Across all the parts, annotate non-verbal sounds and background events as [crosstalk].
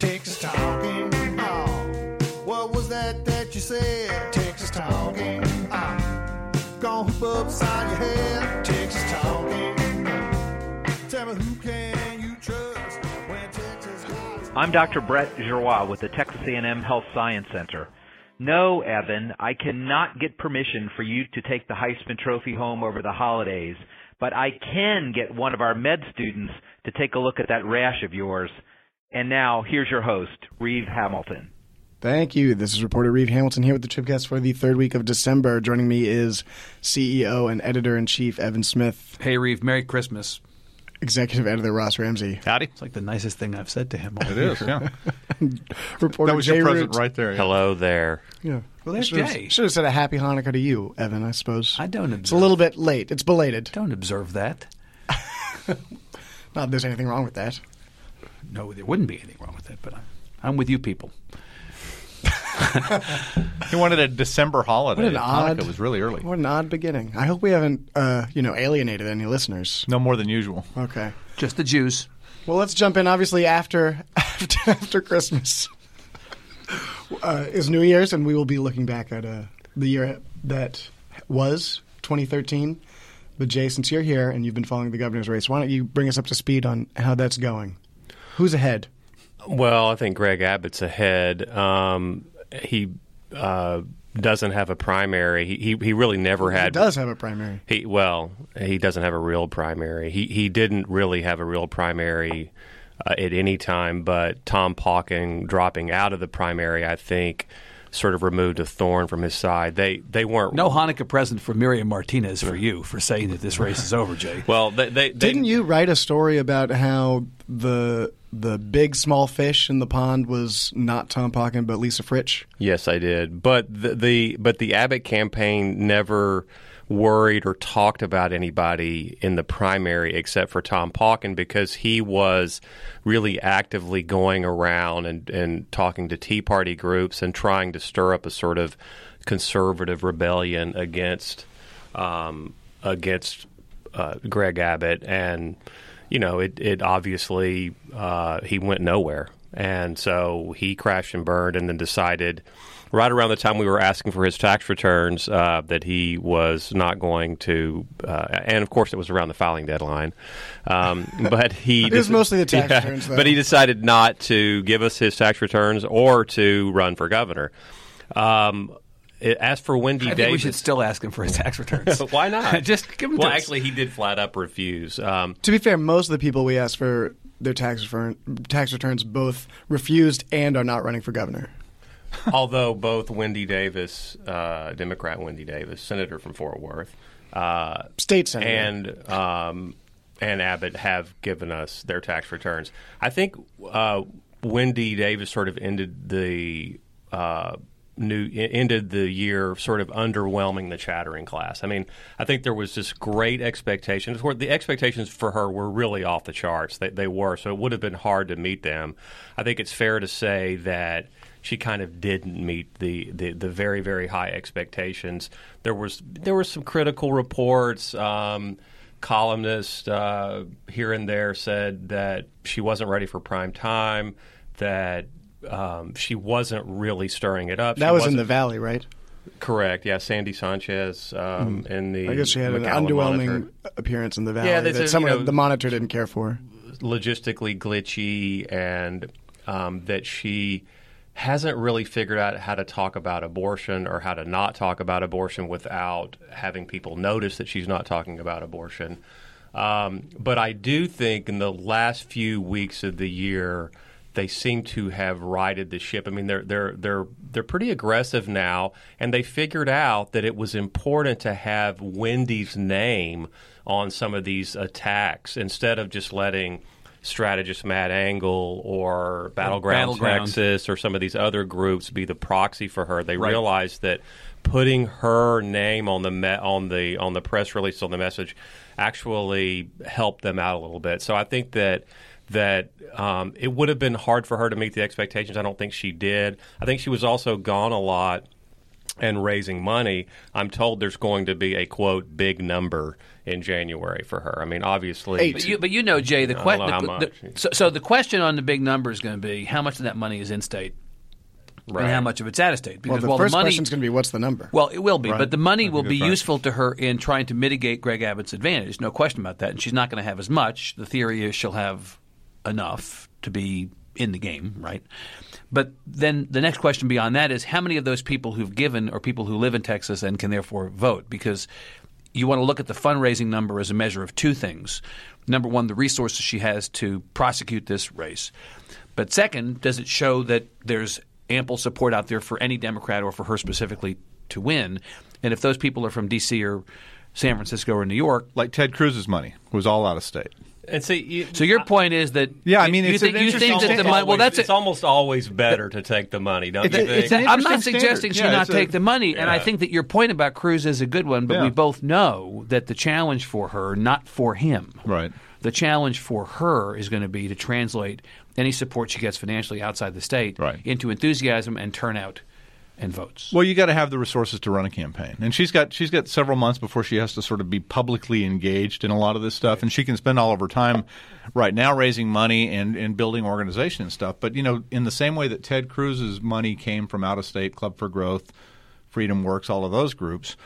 Texas talking. Oh, what was that that you said? Texas talking. Oh, gonna hoop upside your head. Texas talking. Tell me who can you trust when Texas I'm Dr. Brett Giroir with the Texas A&M Health Science Center. No, Evan, I cannot get permission for you to take the Heisman Trophy home over the holidays, but I can get one of our med students to take a look at that rash of yours. And now, here's your host, Reeve Hamilton. Thank you. This is reporter Reeve Hamilton here with the Tribcast for the third week of December. Joining me is CEO and editor in chief Evan Smith, Hey, Reeve, Merry Christmas. executive editor Ross Ramsey, Howdy. It's like the nicest thing I've said to him. All It is, yeah. [laughs] reporter That was Jay your present Root. right there. yeah. Hello there. Yeah. Well, there's should have, should have said a happy Hanukkah to you, Evan. I suppose I don't It's a little bit late. It's belated. Don't observe that. [laughs] Not that there's anything wrong with that. No, there wouldn't be anything wrong with it, but I'm, I'm with you people. [laughs] He wanted a December holiday. What an odd. Hanukkah was really early. What an odd beginning. I hope we haven't, uh, you know, alienated any listeners. No more than usual. Okay. Just the Jews. Well, let's jump in. Obviously, after [laughs] after, after Christmas [laughs] uh, is New Year's, and we will be looking back at uh, the year that was 2013. But Jay, since you're here and you've been following the governor's race, why don't you bring us up to speed on how that's going? Who's ahead? Well, I think Greg Abbott's ahead. Um, he uh, doesn't have a primary. He he, he really never had. He does have a primary. He well, he doesn't have a real primary. He he didn't really have a real primary uh, at any time. But Tom Pauken dropping out of the primary, I think, sort of removed a thorn from his side. They they weren't. No Hanukkah present for Miriam Martinez for you for saying that this race is over, Jay. [laughs] Well, they, they, they Didn't you write a story about how the the big small fish in the pond was not Tom Pauken but Lisa Fritsch? Yes, I did. But the, the but the Abbott campaign never worried or talked about anybody in the primary except for Tom Pauken because he was really actively going around and, and talking to Tea Party groups and trying to stir up a sort of conservative rebellion against um, against uh, Greg Abbott. And you know, it, it obviously uh, he went nowhere, and so he crashed and burned, and then decided right around the time we were asking for his tax returns uh, that he was not going to, uh, and of course it was around the filing deadline. Um, [laughs] but he It was mostly the tax [laughs] returns, though. But he decided not to give us his tax returns or to run for governor. Um, it, as for Wendy I think Davis, we should still ask him for his tax returns. But [laughs] why not? Just give him Well, to us. actually, he did flat up refuse. Um, To be fair, most of the people we asked for their tax return, tax returns both refused and are not running for governor. [laughs] although both Wendy Davis, uh, Democrat Wendy Davis, senator from Fort Worth, uh, State senator. and um, and Abbott have given us their tax returns. I think uh, Wendy Davis sort of ended the. Uh, New ended the year sort of underwhelming the chattering class. I mean, I think there was just great expectations. The expectations for her were really off the charts. They, they were, so it would have been hard to meet them. I think it's fair to say that she kind of didn't meet the, the, the very very high expectations. There was there were some critical reports. Um, columnists uh, here and there said that she wasn't ready for prime time. That um, she wasn't really stirring it up. That She was in the Valley, right? correct. Yeah, Sandy Sanchez um, in the. I guess she had an underwhelming Monitor. appearance in the Valley Yeah, that a- some you know- the monitor didn't care for. logistically glitchy and um, that she hasn't really figured out how to talk about abortion or how to not talk about abortion without having people notice that she's not talking about abortion. Um, but I do think in the last few weeks of the year, they seem to have righted the ship. I mean, they're they're they're they're pretty aggressive now, and they figured out that it was important to have Wendy's name on some of these attacks instead of just letting strategist Matt Angle or Battleground, Battleground. Texas or some of these other groups be the proxy for her. They Right. realized that putting her name on the me- on the on the press release on the message actually helped them out a little bit. So I think that that um, it would have been hard for her to meet the expectations. I don't think she did. I think she was also gone a lot and raising money. I'm told there's going to be a quote big number in January for her. I mean, obviously, But you, but you know, Jay, the question. don't know how much. so, so the question on the big number is going to be how much of that money is in state, Right. and how much of it's out of state. Well, the while first the money, question is going to be what's the number? well, it will be, Right. but the money I will be that's right. useful to her in trying to mitigate Greg Abbott's advantage. No question about that. And she's not going to have as much. The theory is she'll have enough to be in the game, right? But then the next question beyond that is how many of those people who've given are people who live in Texas and can therefore vote? Because you want to look at the fundraising number as a measure of two things. Number one, the resources she has to prosecute this race. But second, does it show that there's ample support out there for any Democrat or for her specifically to win? And if those people are from D.C. or San Francisco or New York, Like Ted Cruz's money was all out of state. And see, you, so your point is that Yeah, I mean, you it's think, an you think that the money. Well, that's it's it. almost always better to take the money, don't It's you a- think? It's I'm not suggesting standard. she Yeah, not it's a- take the money, and I think that your point about Cruz is a good one. But Yeah. we both know that the challenge for her, not for him, Right. The challenge for her is going to be to translate any support she gets financially outside the state Right. into enthusiasm and turnout and votes. Well, you got to have the resources to run a campaign, and she's got she's got several months before she has to sort of be publicly engaged in a lot of this stuff, and she can spend all of her time right now raising money and, and building organization and stuff. But you know, in the same way that Ted Cruz's money came from out of state, Club for Growth, Freedom Works, all of those groups.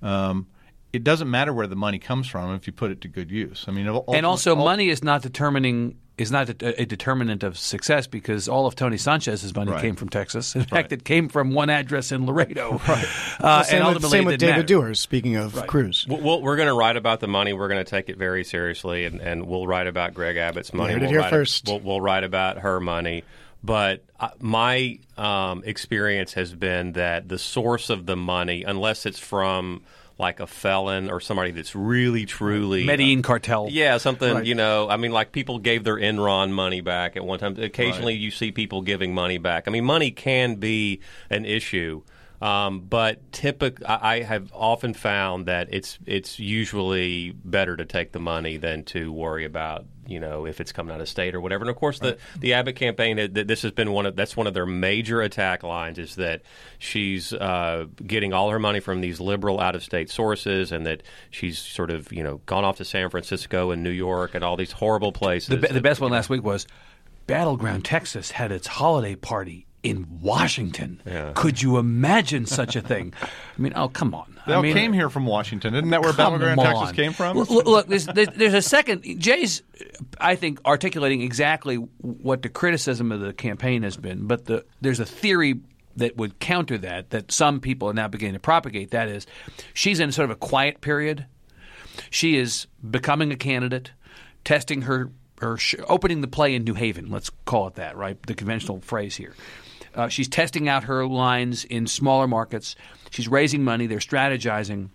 Um, it doesn't matter where the money comes from if you put it to good use. I mean, and also, money is not determining is not a, a determinant of success because all of Tony Sanchez's money Right. came from Texas. In Right. fact, it came from one address in Laredo. Right. [laughs] Uh, same and with, same with David matter. Dewhurst. Speaking of Cruz, We'll- We'll, we're going to write about the money. We're going to take it very seriously, and, and we'll write about Greg Abbott's money. we'll here write, first. We'll, we'll write about her money. But uh, my um, experience has been that the source of the money, unless it's from like a felon or somebody that's really truly Medellin cartel. yeah, something Right. you know. I mean, like people gave their Enron money back at one time. Occasionally, you see people giving money back. I mean, money can be an issue, um, but typically, I I have often found that it's it's usually better to take the money than to worry about you know if it's coming out of state or whatever. And of course, the the Abbott campaign this has been one of that's one of their major attack lines is that she's uh, getting all her money from these liberal out of state sources, and that she's sort of you know gone off to San Francisco and New York and all these horrible places. The, be- the best one last week was Battleground Texas had its holiday party in Washington. Could you imagine such a thing? I mean, oh come on! They I all mean, came here from Washington. Isn't that where on. Texas came from? Look, look, there's, there's a second. Jay's, I think, articulating exactly what the criticism of the campaign has been, but the, there's a theory that would counter that. That some people are now beginning to propagate. That is, she's in sort of a quiet period. She is becoming a candidate, testing her, her opening the play in New Haven. Let's call it that, right? The conventional phrase here. Uh, she's testing out her lines in smaller markets. She's raising money. They're strategizing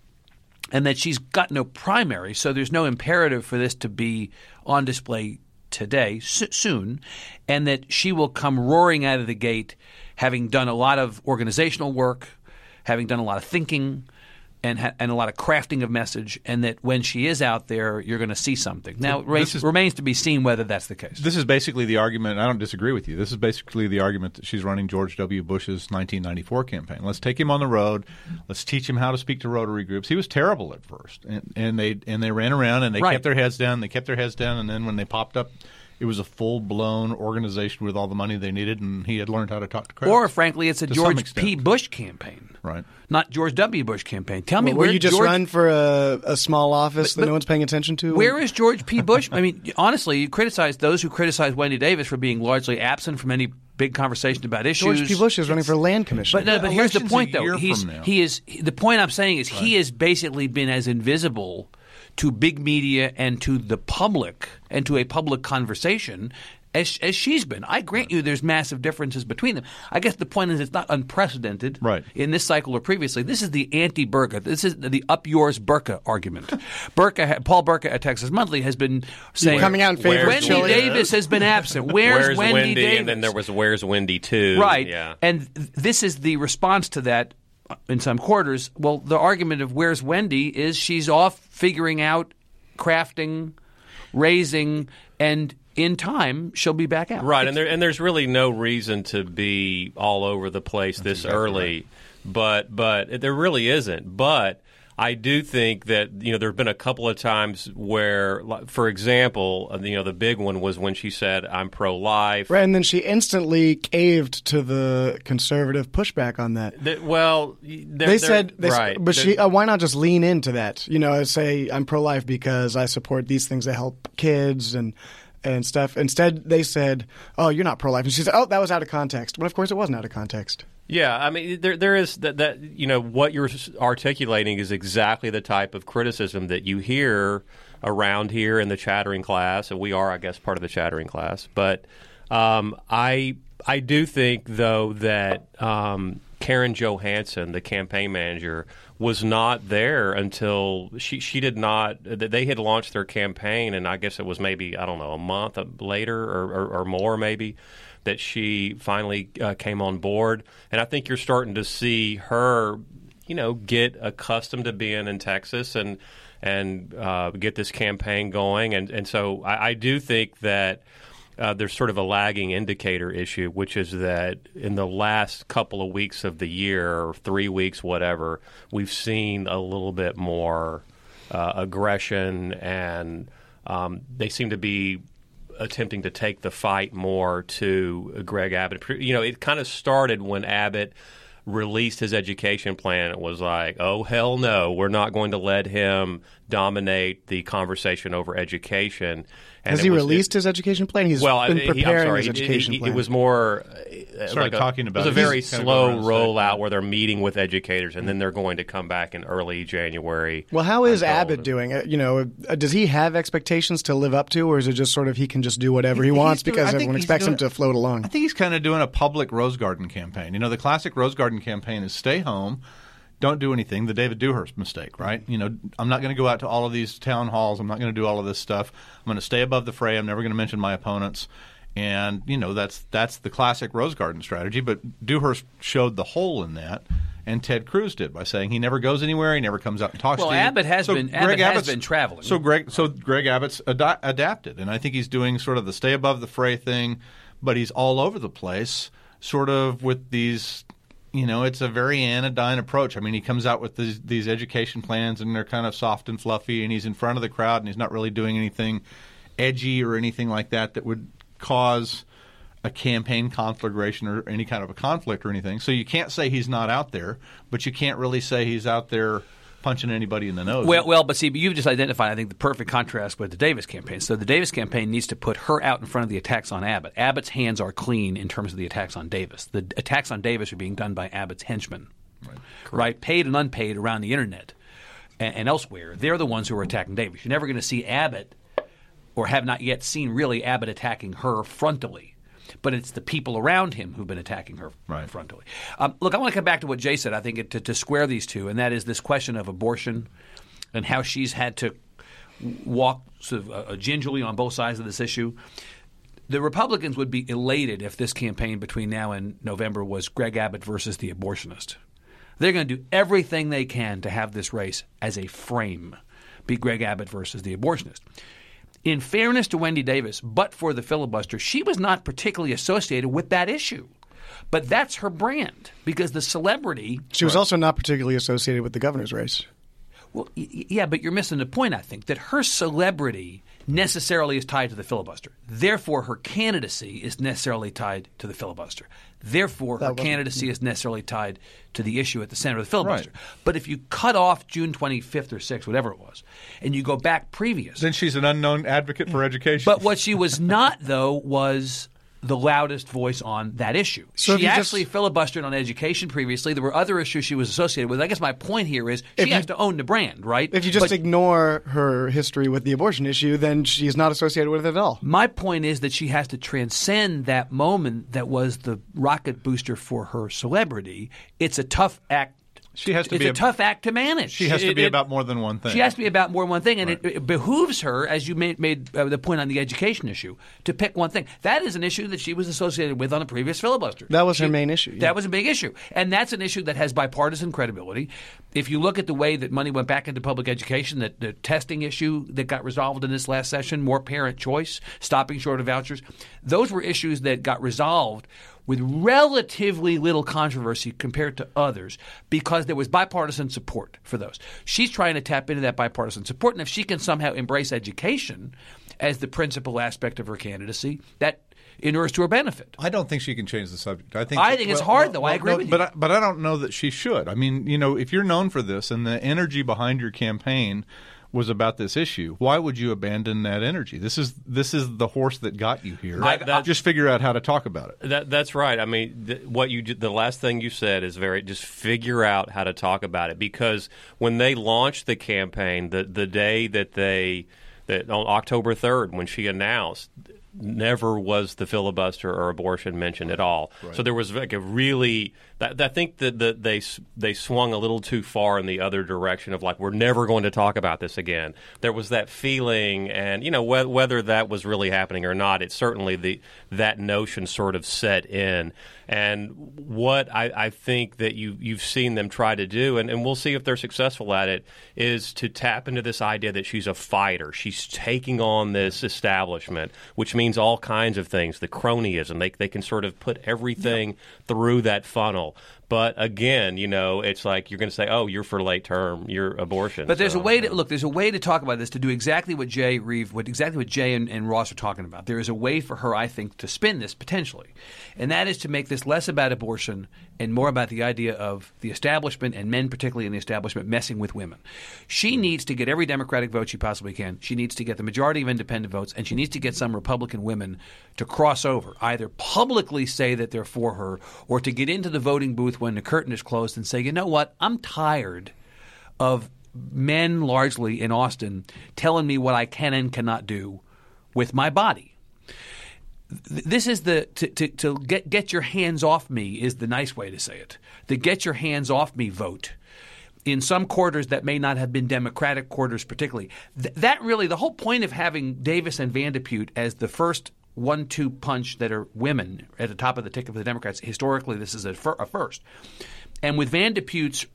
and that she's got no primary, so there's no imperative for this to be on display today, soon, and that she will come roaring out of the gate, having done a lot of organizational work, having done a lot of thinking, and ha- and a lot of crafting of message, and that when she is out there, you're going to see something. Now, it remains, is- remains to be seen whether that's the case. This is basically the argument. I don't disagree with you. This is basically the argument that she's running George W. Bush's 1994 campaign. Let's take him on the road. Let's teach him how to speak to Rotary groups. He was terrible at first, and, and they and they ran around and they Right. kept their heads down. They kept their heads down, and then when they popped up, it was a full blown organization with all the money they needed, and he had learned how to talk to crowds. or, frankly, it's a To George. P. Bush campaign, Right. Not George W. Bush campaign. Tell me Will where you just George, run for a, a small office that but- no one's paying attention to? Where is George P. Bush? I mean, honestly, you criticize those who criticize Wendy Davis for being largely absent from any big conversation about issues. George P. Bush is running for land commissioner? But no, but here's the point, though. He's he is he- the point I'm saying is he has basically been as invisible to big media and to the public and to a public conversation. As, as she's been, I grant you, there's massive differences between them. I guess the point is, it's not unprecedented Right. in this cycle or previously. This is the anti-Burka. This is the up yours Burka argument. Burka, Paul Burka at Texas Monthly has been saying coming out in favor of Wendy Chile? Davis has been absent. [laughs] Where's, Where's Wendy, Davis? And then there was Where's Wendy too. Right. Yeah. And th- this is the response to that in some quarters. Well, the argument of where's Wendy is she's off figuring out, crafting, raising, and in time she'll be back out. Right, and there and there's really no reason to be all over the place this early but but there really isn't. But I do think that you know there have been a couple of times where, for example, uh, you know the big one was when she said I'm pro-life. Right, and then she instantly caved to the conservative pushback on that. That- well, they're- they they're- said, they, right, but she, uh, why not just lean into that? You know, say I'm pro-life because I support these things that help kids and and stuff. Instead, they said, "Oh, you're not pro-life," and she said, "Oh, that was out of context." But of course, it wasn't out of context. Yeah, I mean, there there is that that you know what you're articulating is exactly the type of criticism that you hear around here in the chattering class, and we are, I guess, part of the chattering class. But um, I I do think though that um, Karin Johanson, the campaign manager, was not there until she she did not. th- They had launched their campaign, and I guess it was maybe I don't know a month later or, or, or more maybe that she finally uh, came on board. And I think you're starting to see her, you know, get accustomed to being in Texas and and uh, get this campaign going. And and so I, I do think that. Uh, there's sort of a lagging indicator issue, which is that in the last couple of weeks of the year, or three weeks, whatever, we've seen a little bit more uh, aggression, and um, they seem to be attempting to take the fight more to Greg Abbott. You know, it kind of started when Abbott released his education plan. It was like, oh hell no, we're not going to let him dominate the conversation over education. And Has he was- released his education plan? He's well, been he- I'm preparing sorry, his he- education he- plan. It was more uh, Started like a, talking about it. was a very He's kind of slow going the rollout where they're meeting with educators, and then they're going to come back in early January. Well, how is Abbott doing? Uh, You know, uh, does he have expectations to live up to, or is it just sort of he can just do whatever he He's wants doing- because everyone he's expects him to float along? I think he's kind of doing a public Rose Garden campaign. You know, the classic Rose Garden campaign is stay home, don't do anything. The David Dewhurst mistake, right? You know, I'm not going to go out to all of these town halls. I'm not going to do all of this stuff. I'm going to stay above the fray. I'm never going to mention my opponents. And you know, that's that's the classic Rose Garden strategy. But Dewhurst showed the hole in that. And Ted Cruz did by saying he never goes anywhere, he never comes out and talks Well, to you. Abbott has been- Greg Abbott has been traveling. So Greg, so Greg Abbott's ad- adapted, and I think he's doing sort of the stay above the fray thing, but he's all over the place, sort of with these. You know, it's a very anodyne approach. I mean, he comes out with these, these education plans, and they're kind of soft and fluffy, and he's in front of the crowd, and he's not really doing anything edgy or anything like that that would cause a campaign conflagration or any kind of a conflict or anything. So you can't say he's not out there, but you can't really say he's out there punching anybody in the nose. Well, well, but see, you've just identified, I think, the perfect contrast with the Davis campaign. So the Davis campaign needs to put her out in front of the attacks on Abbott. Abbott's hands are clean in terms of the attacks on Davis. The attacks on Davis are being done by Abbott's henchmen, right? Paid and unpaid around the internet and, and elsewhere. They're the ones who are attacking Davis. You're never going to see Abbott, or have not yet seen really Abbott attacking her frontally. But it's the people around him who've been attacking her Right. frontally. Um, look, I want to come back to what Jay said. I think it, to, to square these two, and that is this question of abortion and how she's had to walk sort of uh, gingerly on both sides of this issue. The Republicans would be elated if this campaign between now and November was Greg Abbott versus the abortionist. They're going to do everything they can to have this race as a frame be Greg Abbott versus the abortionist. In fairness to Wendy Davis, but for the filibuster, she was not particularly associated with that issue. But that's her brand because the celebrity She was also not particularly associated with the governor's race. well, yeah, but you're missing the point, I think, that her celebrity necessarily is tied to the filibuster. Therefore, her candidacy is necessarily tied to the filibuster. Therefore, her candidacy is necessarily tied to the issue at the center of the filibuster. Right. But if you cut off June 25th or 6th, whatever it was, and you go back previous, then she's an unknown advocate for education. but what she was [laughs] not, though, was the loudest voice on that issue. So she you just- actually filibustered on education previously. There were other issues she was associated with. I guess my point here is she you- has to own the brand, right? If you just But- ignore her history with the abortion issue, then she's not associated with it at all. My point is that she has to transcend that moment that was the rocket booster for her celebrity. It's a tough act. She has to it's be a, a- tough act to manage. she has to be it- about more than one thing. She has to be about more than one thing, and it, it behooves her, as you made, made uh, the point on the education issue, to pick one thing. That is an issue that she was associated with on a previous filibuster. That was her main issue, yeah. That was a big issue, and that's an issue that has bipartisan credibility. If you look at the way that money went back into public education, that the testing issue that got resolved in this last session, more parent choice, stopping short of vouchers, those were issues that got resolved with relatively little controversy compared to others because there was bipartisan support for those. She's trying to tap into that bipartisan support, and if she can somehow embrace education as the principal aspect of her candidacy, that inures to her benefit. I don't think she can change the subject. I think I think it's hard, though. I agree no, with you. but I, but I don't know that she should. I mean, you know, if you're known for this and the energy behind your campaign was about this issue, why would you abandon that energy? This is this is the horse that got you here. That- that- Just figure out how to talk about it. That, that's right. I mean, th- what you the last thing you said is very just figure out how to talk about it because when they launched the campaign, the the day that they that on October third when she announced. Never was the filibuster or abortion mentioned at all. So there was like a really. That, I think that that they they swung a little too far in the other direction of like we're never going to talk about this again. There was that feeling, and you know whe- whether that was really happening or not, it certainly the that notion sort of set in. And what I, I think that you you've seen them try to do, and, and we'll see if they're successful at it, is to tap into this idea that she's a fighter. She's taking on this establishment, which means all kinds of things. The cronyism, they they can sort of put everything through that funnel. But again, you know, it's like you're going to say, "Oh, you're for late term, you're abortion." But there's So, a way to look. There's a way to talk about this to do exactly what Jay Reeve, what exactly what Jay and, and Ross are talking about. There is a way for her, I think, to spin this potentially, and that is to make this less about abortion and more about the idea of the establishment and men, particularly in the establishment, messing with women. She needs to get every Democratic vote she possibly can. She needs to get the majority of independent votes, and she needs to get some Republican women to cross over, either publicly say that they're for her, or to get into the voting booth when the curtain is closed and say, you know what, I'm tired of men largely in Austin telling me what I can and cannot do with my body. Th- This is the to, to, to get get your hands off me is the nice way to say it. The get your hands off me vote in some quarters that may not have been Democratic quarters, particularly. Th- that really the whole point of having Davis and Van de Putte as the first one-two punch that are women at the top of the ticket for the Democrats. Historically, this is a, fir- a first, and with Van de Putte's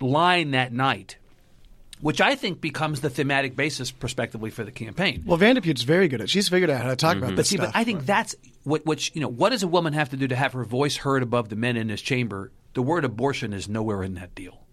line that night. Which I think becomes the thematic basis, prospectively, for the campaign. Well, Van de Putte's very good at. She's figured out how to talk mm-hmm. about But see, stuff. but I think that's what, what you know. What does a woman have to do to have her voice heard above the men in this chamber? The word abortion is nowhere in that deal.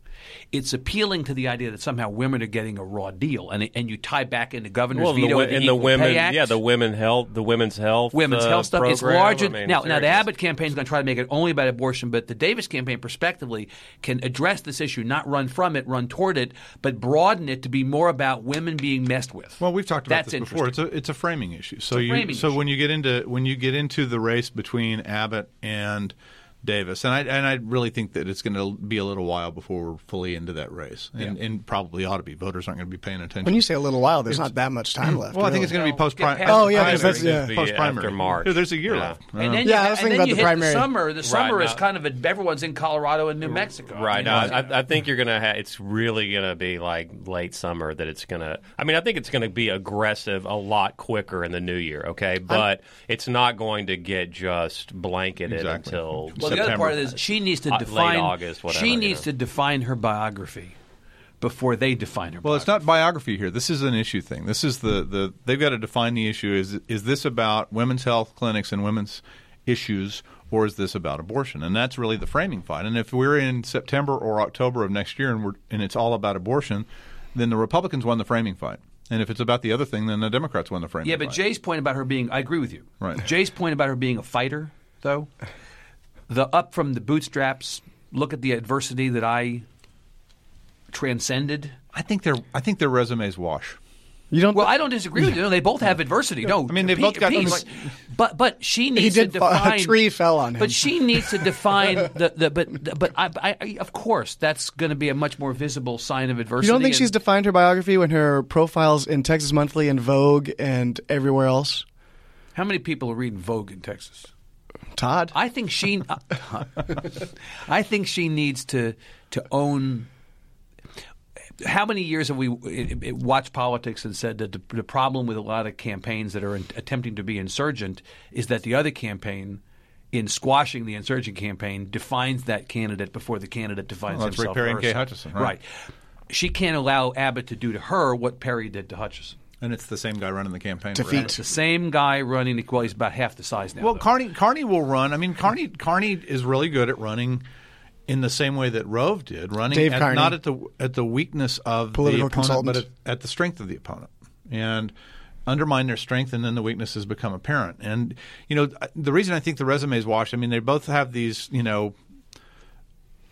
It's appealing to the idea that somehow women are getting a raw deal, and and you tie back into governor's well, veto wo- of the and the women, Pay Act. yeah, the women health, the women's health, Women's uh, health stuff. It's larger I mean, now. Now the. Abbott campaign is going to try to make it only about abortion, but the Davis campaign, prospectively, can address this issue, not run from it, run toward it, but broaden it to be more about women being messed with. Well, we've talked about That's this before. It's a it's a framing issue. So a you so issue. when you get into when you get into the race between Abbott and Davis, and I and I really think that it's going to be a little while before we're fully into that race, and, and probably ought to be. Voters aren't going to be paying attention. when you say a little while, there's not that much time left. well, I think it's going to be post Get primary. past Oh, yeah, 'cause that's- yeah. post primary After March. There's a year Yeah. left. And then Yeah, you, I was thinking about the hit primary. The summer, the summer is now- kind of a, everyone's in Colorado and New Mexico. Right. You know, I, I- I think you're gonna. Ha- it's really gonna be like late summer that it's gonna. I mean, I think it's gonna be aggressive a lot quicker in the new year. Okay, but it's not going to get just blanketed Exactly. until. well, the other September. part is she needs to Uh, late define. August, whatever, she you needs know. to define her biography before they define her. Well, it's not biography here. This is an issue thing. This is the, the they've got to define the issue. Is is this about women's health clinics and women's issues, or is this about abortion? And that's really the framing fight. And if we're in September or October of next year and we're and it's all about abortion, then the Republicans won the framing fight. And if it's about the other thing, then the Democrats won the framing Yeah, but fight. Jay's point about her being, I agree with you. Right. Jay's point about her being a fighter, though, the up from the bootstraps, look at the adversity that I transcended. I think their I think their resumes wash. you don't. Well, I don't disagree with you. No, they both have adversity. No, I mean, they've both got- peace. like- but but she needs did to fall- a define. tree fell on him. But she needs to define [laughs] the, the but but I, I, I- of course that's going to be a much more visible sign of adversity. you don't think and- she's defined her biography when her profiles in Texas Monthly and Vogue and everywhere else? How many people are reading Vogue in Texas? Todd. I think she. I think she needs to to own. How many years have we eh, eh, watched politics and said that the, the problem with a lot of campaigns that are in, attempting to be insurgent is that the other campaign, in squashing the insurgent campaign, defines that candidate before the candidate defines Well, that's himself. Rick Perry or and Kay herself. Hutchison, right. She can't allow Abbott to do to her what Perry did to Hutchison. And it's the same guy running the campaign. Defeat. forever. It's the same guy running. Well, he's about half the size now. Well, though. Carney Carney will run. I mean, Carney Carney is really good at running in the same way that Rove did, running Dave at, Carney. not at the at the weakness of Political the opponent, consultant. but at, at the strength of the opponent, and undermine their strength, and then the weaknesses become apparent. And you know, the reason I think the resumes washed. I mean, they both have these you know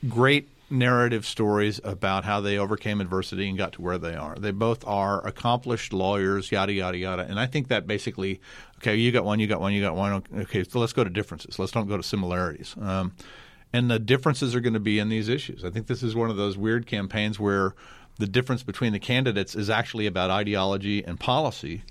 great narrative stories about how they overcame adversity and got to where they are. They both are accomplished lawyers, yada yada yada. And I think that basically, okay, you got one, you got one, you got one. Okay, so let's go to differences. Let's don't go to similarities. Um, and the differences are going to be in these issues. I think this is one of those weird campaigns where the difference between the candidates is actually about ideology and policy,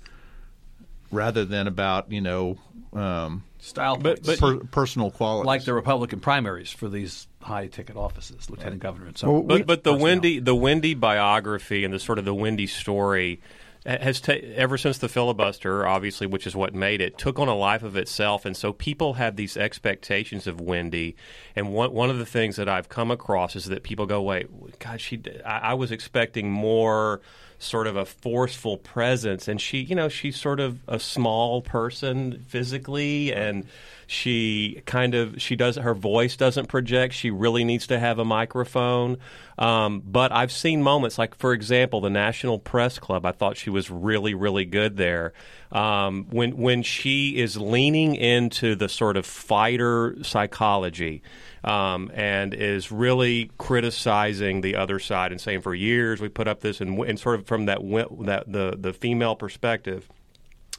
rather than about you know um, style, But- points. per- personal qualities. like the Republican primaries for these high ticket offices, lieutenant governor and so Well, on. But but the Personnel. Wendy the Wendy biography and the sort of the Wendy story has ta- ever since the filibuster, obviously, which is what made it, took on a life of itself, and so people have these expectations of Wendy. And one one of the things that I've come across is that people go, "Wait, God, she, I, I was expecting more." Sort of a forceful presence, and she, you know, she's sort of a small person physically, and she kind of she does her voice doesn't project. She really needs to have a microphone. Um, but I've seen moments like, for example, the National Press Club. I thought she was really really good there. Um, when when she is leaning into the sort of fighter psychology. Um, and is really criticizing the other side and saying for years we put up this and, and sort of from that that the the female perspective,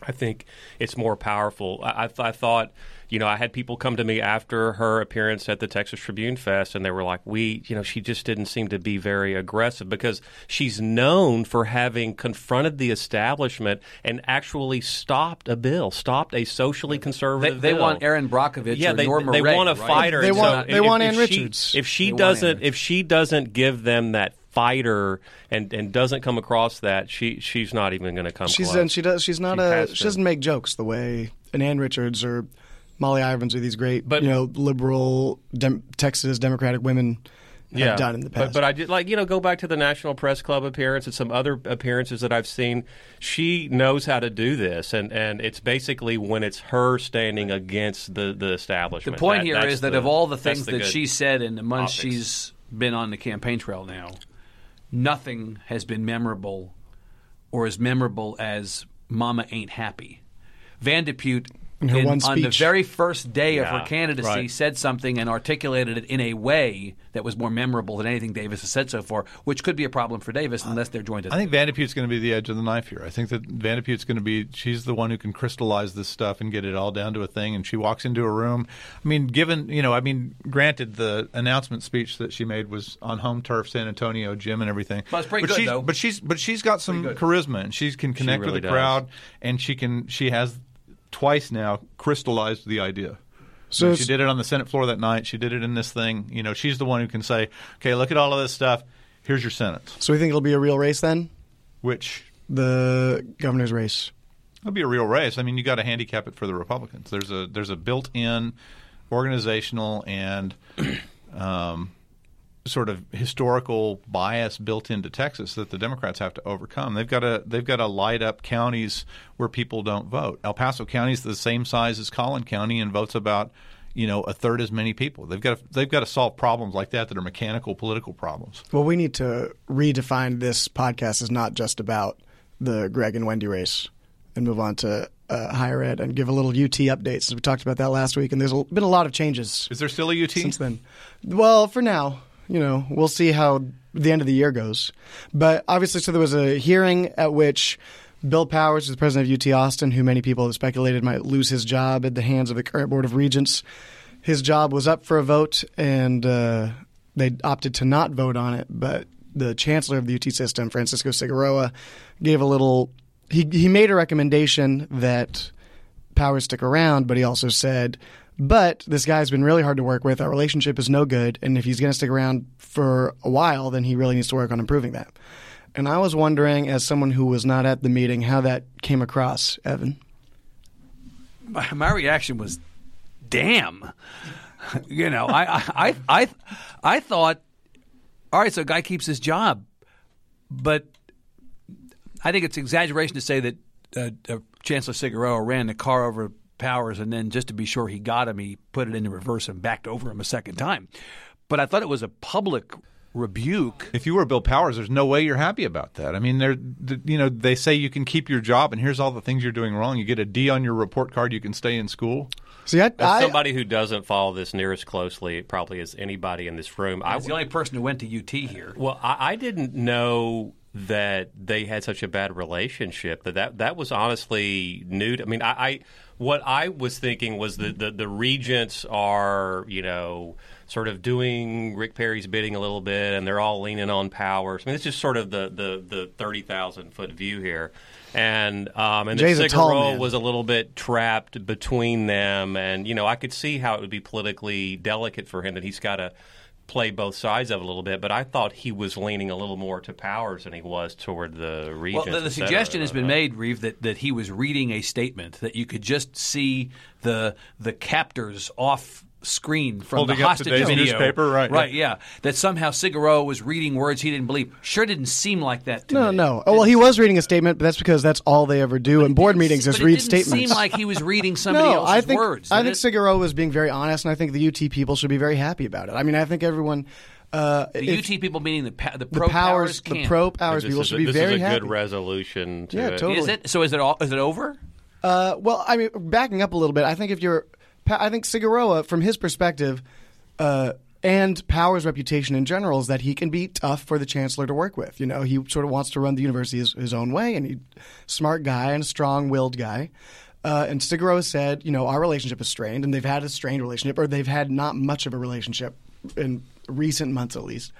I think it's more powerful. I, I, I thought, you know, I had people come to me after her appearance at the Texas Tribune Fest, and they were like, "We, you know, she just didn't seem to be very aggressive because she's known for having confronted the establishment and actually stopped a bill, stopped a socially They, conservative. they bill. want Erin Brockovich Yeah, or they, Norma they Ray, want a right? fighter. They and so want- they if- want if Ann she- Richards. If she They doesn't, if she doesn't give them that fighter and, and doesn't come across that, she she's not even going to come. She's close. and she does. She's not She a. She doesn't make jokes the way an Ann Richards or Molly Ivins or these great, But- you know, liberal dem- Texas Democratic women have done in the past. But, but I did like you know go back to the National Press Club appearance and some other appearances that I've seen. She knows how to do this, and, and it's basically when it's her standing against the the establishment. The point That- here that's that the- of all the things the that she said in the months optics. she's been on the campaign trail now, nothing has been memorable or as memorable as "Mama Ain't Happy." Van de Putte. In her in- one on the very first day of her candidacy, right. said something and articulated it in a way that was more memorable than anything Davis has said so far, which could be a problem for Davis unless they're joined. at I think Van de Putte's going to be the edge of the knife here. I think that Van de Putte's going to be she's the one who can crystallize this stuff and get it all down to a thing. And she walks into a room. I mean, given you know, I mean, granted, the announcement speech that she made was on home turf, San Antonio gym, and everything. Well, it's pretty but good, she's, though. But she's but she's got some charisma and she can connect really with the does. crowd, and she can she has twice now crystallized the idea. So she did it on the Senate floor that night. She did it in this thing. You know, she's the one who can say, "Okay, look at all of this stuff. Here's your sentence." so we think it'll be a real race then, Which the governor's race. It'll be a real race. I mean, you got to handicap it for the Republicans. There's a there's a built-in organizational and [clears throat] um, sort of historical bias built into Texas that the Democrats have to overcome. They've got to they've got to light up counties where people don't vote. El Paso County is the same size as Collin County and votes about you know a third as many people. They've got to, they've got to solve problems like that that are mechanical political problems. Well, we need to redefine this podcast as not just about the Greg and Wendy race, and move on to uh, higher ed and give a little UT update. Since we talked about that last week, and there's a, been a lot of changes Is there still a UT? since then. Well, for now, you know, we'll see how the end of the year goes. But obviously, so there was a hearing at which Bill Powers, the president of UT Austin, who many people have speculated might lose his job at the hands of the current board of regents, his job was up for a vote, and uh, they opted to not vote on it. But the chancellor of the UT system, Francisco Cigarroa, gave a little. He he made a recommendation that Powers stick around, but he also said, but this guy's been really hard to work with. Our relationship is no good, and if he's going to stick around for a while, then he really needs to work on improving that. And I was wondering, as someone who was not at the meeting, how that came across, Evan. my, my reaction was, "Damn," [laughs] you know. I, I I I I thought, all right, so a guy keeps his job, but I think it's exaggeration to say that uh, uh, Chancellor Cigarroa ran the car over Powers, and then just to be sure he got him, he put it into reverse and backed over him a second time. But I thought it was a public rebuke. If you were Bill Powers, there's no way you're happy about that. I mean, they're, you know, they say you can keep your job, and here's all the things you're doing wrong. You get a D on your report card, you can stay in school. See, I, As I, somebody who doesn't follow this near as closely, probably as anybody in this room, I I was the only person who went to UT here. Well, I, I didn't know that they had such a bad relationship. That that, that was honestly new. To, I mean, I, I what I was thinking was that the, the regents are, you know, sort of doing Rick Perry's bidding a little bit, and they're all leaning on Powers. I mean, it's just sort of the the, the thirty thousand foot view here. And um, and Jay's then a tall Cigarroa man. was a little bit trapped between them, and you know I could see how it would be politically delicate for him that he's got to play both sides of a little bit. But I thought he was leaning a little more to Powers than he was toward the regents. Well, the, the suggestion has been uh-huh. made, Reeve, that, that he was reading a statement that you could just see the the captors off screen from Holding the up hostage today's video. newspaper, right, Right, yeah. That somehow Cigarroa was reading words he didn't believe. Sure didn't seem like that to no, me. no. Oh, well, he was reading a statement, but that's because that's all they ever do in board meetings is But it read didn't statements. seem like he was reading [laughs] somebody no, else's I think words. I did think it? Cigarroa was being very honest, and I think the UT people should be very happy about it. I mean, I think everyone. Uh, the if- UT people meaning the pa- the the pro powers, the pro powers people should a, be this very is a happy. good resolution. To Yeah, it. totally. Is it? So is it all? Is it over? Uh, well, I mean, backing up a little bit, I think if you're, Pa- I think Cigarroa, from his perspective, uh, and Power's reputation in general is that he can be tough for the chancellor to work with. You know, he sort of wants to run the university his, his own way, and he's smart guy and a strong-willed guy. Uh, and Cigarroa said, you know, our relationship is strained, and they've had a strained relationship, or they've had not much of a relationship in recent months, at least,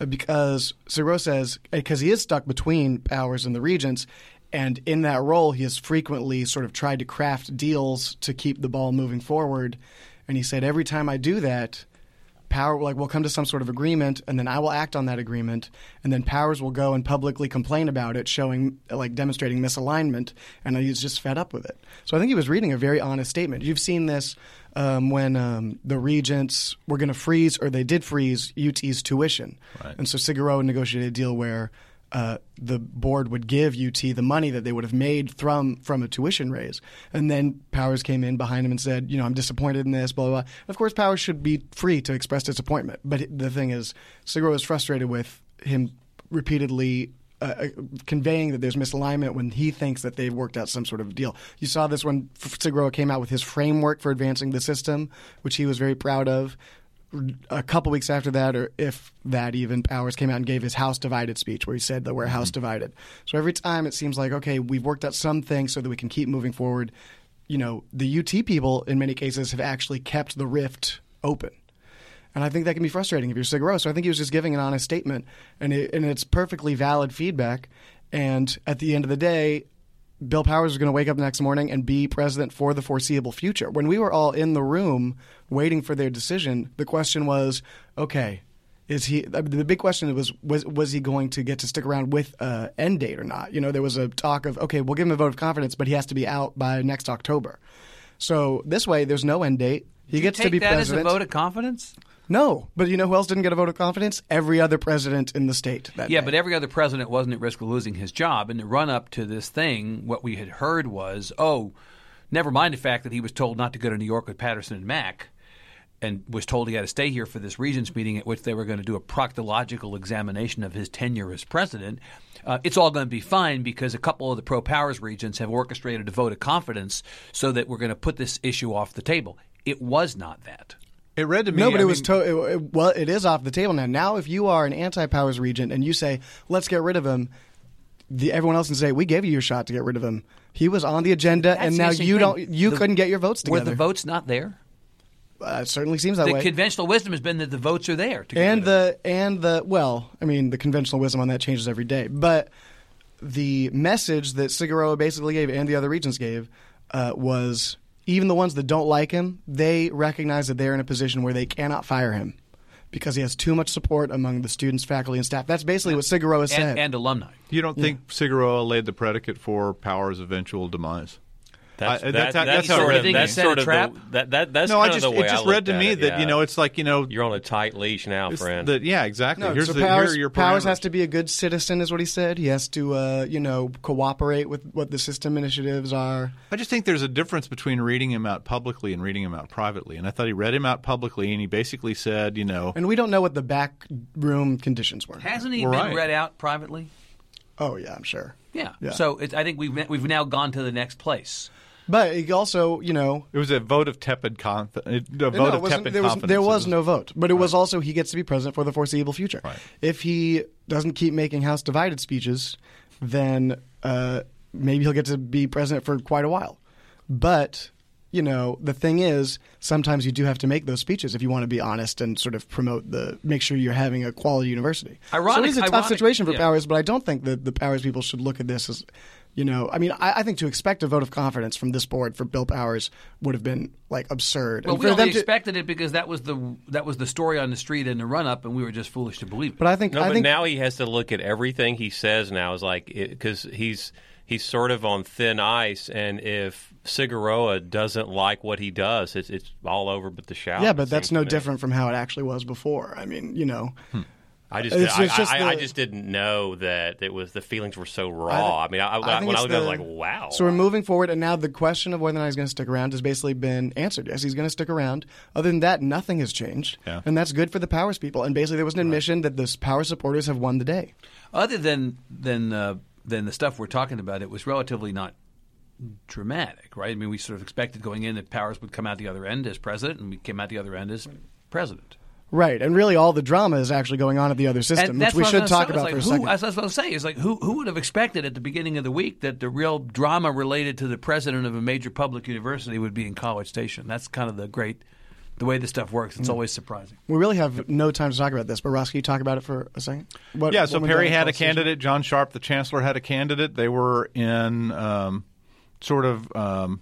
Uh, because Cigarroa says because he is stuck between Powers and the regents, and in that role, he has frequently sort of tried to craft deals to keep the ball moving forward. And he said, every time I do that, Power like will come to some sort of agreement, and then I will act on that agreement, and then Powers will go and publicly complain about it, showing like demonstrating misalignment, and he's just fed up with it. So I think he was reading a very honest statement. You've seen this um, when um, the regents were going to freeze, or they did freeze UT's tuition, and so Cigarroa negotiated a deal where uh, the board would give UT the money that they would have made from from a tuition raise, and then Powers came in behind him and said, you know, I'm disappointed in this, blah blah. blah. Of course, Powers should be free to express disappointment, but the thing is, Cigarroa is frustrated with him repeatedly. Uh, uh, conveying that there's misalignment when he thinks that they've worked out some sort of deal. You saw this when Cigarroa came out with his framework for advancing the system, which he was very proud of a couple weeks after that, or if that even, Powers came out and gave his House divided speech where he said that we're House mm-hmm. divided. So every time it seems like, okay, we've worked out some things so that we can keep moving forward. You know, the UT people in many cases have actually kept the rift open. And I think that can be frustrating if you're Cigarroa. So I think he was just giving an honest statement, and, it, and it's perfectly valid feedback. And at the end of the day, Bill Powers is going to wake up the next morning and be president for the foreseeable future. When we were all in the room waiting for their decision, the question was, okay, is he? The big question was was was he going to get to stick around with uh, end date or not? You know, there was a talk of okay, we'll give him a vote of confidence, but he has to be out by next October. So this way, there's no end date. He gets to be that president. as a vote of confidence? No, but you know who else didn't get a vote of confidence? Every other president in the state. That Yeah, day. but every other president wasn't at risk of losing his job. In the run up to this thing, what we had heard was, oh, never mind the fact that he was told not to go to New York with Patterson and Mack, and was told he had to stay here for this regents meeting at which they were going to do a proctological examination of his tenure as president. Uh, it's all going to be fine because a couple of the pro powers regents have orchestrated a vote of confidence so that we're going to put this issue off the table. It was not that. It read to me. No, but I it was mean, to- it, it- well. It is off the table now. Now, if you are an anti-powers regent and you say, "Let's get rid of him," the, everyone else can say, "We gave you your shot to get rid of him. He was on the agenda, That's and now interesting you thing. don't. You The- couldn't get your votes together. Were the votes not there? Uh, it certainly seems that The way. conventional wisdom has been that the votes are there. To and rid of it. the and the well, I mean, the conventional wisdom on that changes every day. But the message that Cigarroa basically gave and the other regents gave uh, was even the ones that don't like him, they recognize that they're in a position where they cannot fire him because he has too much support among the students, faculty, and staff. That's basically what Cigarroa said. and, and alumni. you don't think Cigarroa laid the predicate for Power's eventual demise? That's, I- that, that's how- that's, that's sort of that's me. Set a sort of trap? the, that, that that's no, kind I just of the way it just I read to me it, that you know it's like you know you're on a tight leash now, friend. the- yeah, exactly. No, Here's so the Powers, here are your Powers has to be a good citizen, is what he said. He has to, uh, you know, cooperate with what the system initiatives are. I just think there's a difference between reading him out publicly and reading him out privately. And I thought he read him out publicly, and he basically said, you know, And we don't know what the back room conditions were. Hasn't he We're been right. read out privately? Oh yeah, I'm sure. Yeah. Yeah. So it, I think we've we've now gone to the next place. But he also, you know, it was a vote of tepid conf- a vote no, of tepid there was confidence. there was no vote, but it was also he gets to be president for the foreseeable future. Right. If he doesn't keep making House divided speeches, then uh, maybe he'll get to be president for quite a while. But you know, the thing is, sometimes you do have to make those speeches if you want to be honest and sort of promote the make sure you're having a quality university. Ironic- so it is a tough ironic- situation for yeah. Powers, but I don't think that the Powers people should look at this as. You know, I mean, I, I think to expect a vote of confidence from this board for Bill Powers would have been like absurd. Well, And we for only them to- expected it because that was the that was the story on the street in the run up, and we were just foolish to believe it. But I think No, I but think now he has to look at everything he says now is like because he's he's sort of on thin ice, and if Cigarroa doesn't like what he does, it's it's all over but the shout. yeah, but that's no different from how it actually was before. I mean, you know, hmm. I just It's- I, it's just I, I just didn't know that it was the feelings were so raw. I, mean, I, I, think when I it's looked, at it, I was the- like, wow. So we're moving forward, and now the question of whether or not he's going to stick around has basically been answered. Yes, he's going to stick around. Other than that, nothing has changed, Yeah. and that's good for the Powers people. And basically, there was an admission that the Power supporters have won the day. Other than than uh, than the stuff we're talking about, it was relatively not dramatic, right? I mean, we sort of expected going in that Powers would come out the other end as president, and we came out the other end as president. Right, and really, all the drama is actually going on at the other system, which we should talk gonna about say. for a It's like, second. who, That's what I was saying. It's like who who would have expected at the beginning of the week that the real drama related to the president of a major public university would be in College Station? That's kind of the great the way this stuff works. Mm. It's always surprising. we really have no time to talk about this, but Ross, can you talk about it for a second? What, Yeah, so went Perry had a College Station? candidate. John Sharp, the chancellor, had a candidate. They were in um, sort of. Um,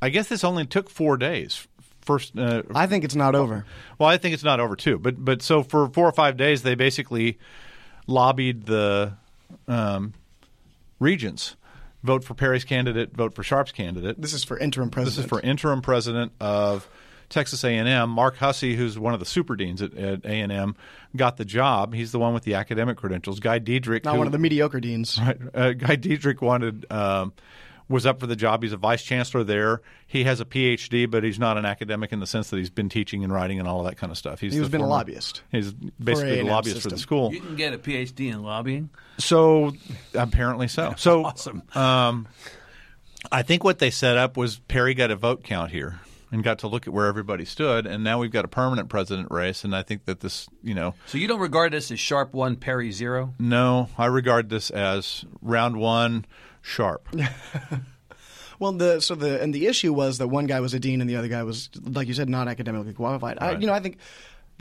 I guess this only took four days. First, uh, I think it's not over. well, I think it's not over too. But but so for four or five days, they basically lobbied the um, regents vote for Perry's candidate, vote for Sharp's candidate. This is for interim president. This is for interim president of Texas A&M. Mark Hussey, who's one of the super deans at, at A&M, got the job. He's the one with the academic credentials. Guy Diedrich, not who- one of the mediocre deans. Right. Uh, Guy Diedrich wanted um, was up for the job. He's a vice chancellor there. He has a PhD, but he's not an academic in the sense that he's been teaching and writing and all of that kind of stuff. He's He's the been a lobbyist He's basically A&M lobbyist for the school. You can get a PhD in lobbying. So apparently so. So Awesome. um, I think what they set up was Perry got a vote count here and got to look at where everybody stood, and now we've got a permanent president race. And I think that this, you know, So you don't regard this as sharp one, Perry zero? no, I regard this as round one sharp. [laughs] Well, the so the and the issue was that one guy was a dean and the other guy was, like you said, not academically qualified. I, you know, I think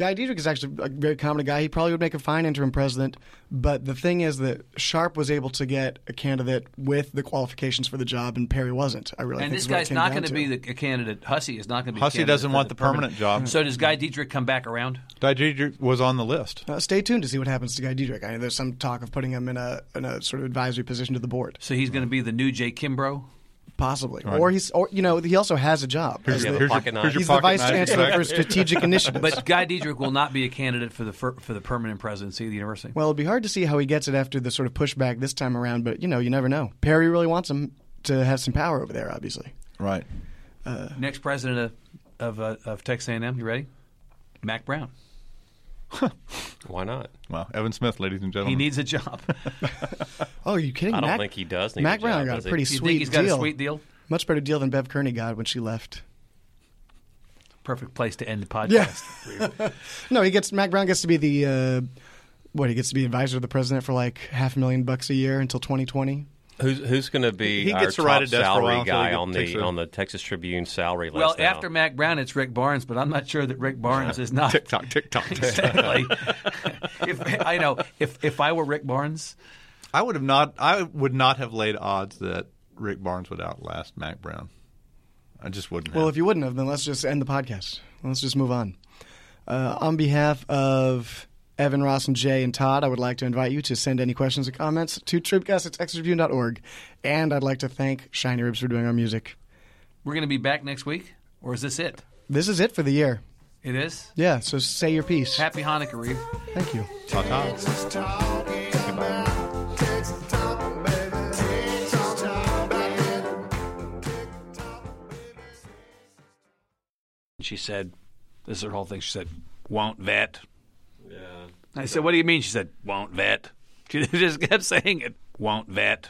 Guy Diedrich is actually a very competent guy. He probably would make a fine interim president. But the thing is that Sharp was able to get a candidate with the qualifications for the job, and Perry wasn't. I really And think this is what it guy's not going to be the a candidate. Hussey is not going to be. a Hussey doesn't want the permanent job. So does Guy Diedrich come back around? Guy Diedrich was on the list. Uh, stay tuned to see what happens to Guy Diedrich. I mean, there's some talk of putting him in a in a sort of advisory position to the board, So he's going to be the new Jay Kimbrough. Possibly. Or he's, or you know, he also has a job. Here's as your the- here's your- pocket knife. here's your he's the vice knife. chancellor for strategic [laughs] initiatives. But Guy Diedrich will not be a candidate for the for, for the permanent presidency of the university. Well, it'd be hard to see how he gets it after the sort of pushback this time around, but you know, you never know. Perry really wants him to have some power over there, obviously. Right. Next president of of, uh, of Texas A&M, you ready? Mack Brown. [laughs] Why not? Well, Evan Smith, ladies and gentlemen. He gentlemen. needs a job. [laughs] Oh, are you kidding? Me? I don't Mac, think he does need Mac a Brown got does a he? pretty you sweet think he's got deal. a sweet deal? Much better deal than Bev Kearney got when she left. Perfect place to end the podcast. Yeah. [laughs] no, he gets Mack Brown gets to be the uh, what? He gets to be advisor to the president for like half a million bucks a year until 2020. Who's who's going to be He our gets to ride top a desk for a while salary until guy get- on the on the Texas Tribune salary list? Well, now? after Mack Brown, it's Rick Barnes, but I'm not sure that Rick Barnes is not. tick tock, tick tock. [laughs] exactly. if I know, if if I were Rick Barnes, I would have not. I would not have laid odds that Rick Barnes would outlast Mack Brown. I just wouldn't. Well, have. if you wouldn't have, then let's just end the podcast. Let's just move on. Uh, on behalf of Evan, Ross, and Jay and Todd, I would like to invite you to send any questions or comments to tribcast at texastribune.org. And I'd like to thank Shiny Ribs for doing our music. We're going to be back next week, or is this it? This is it for the year. It is. Yeah, so say your piece. Happy Hanukkah, Reeve. Thank you. Ta-ta. Texas talking about Texas talking, baby. Texas talking, She said, "This is her whole thing." She said, "Won't vet." I said, "What do you mean?" She said, "Won't vet." She [laughs] just kept saying it. Won't vet.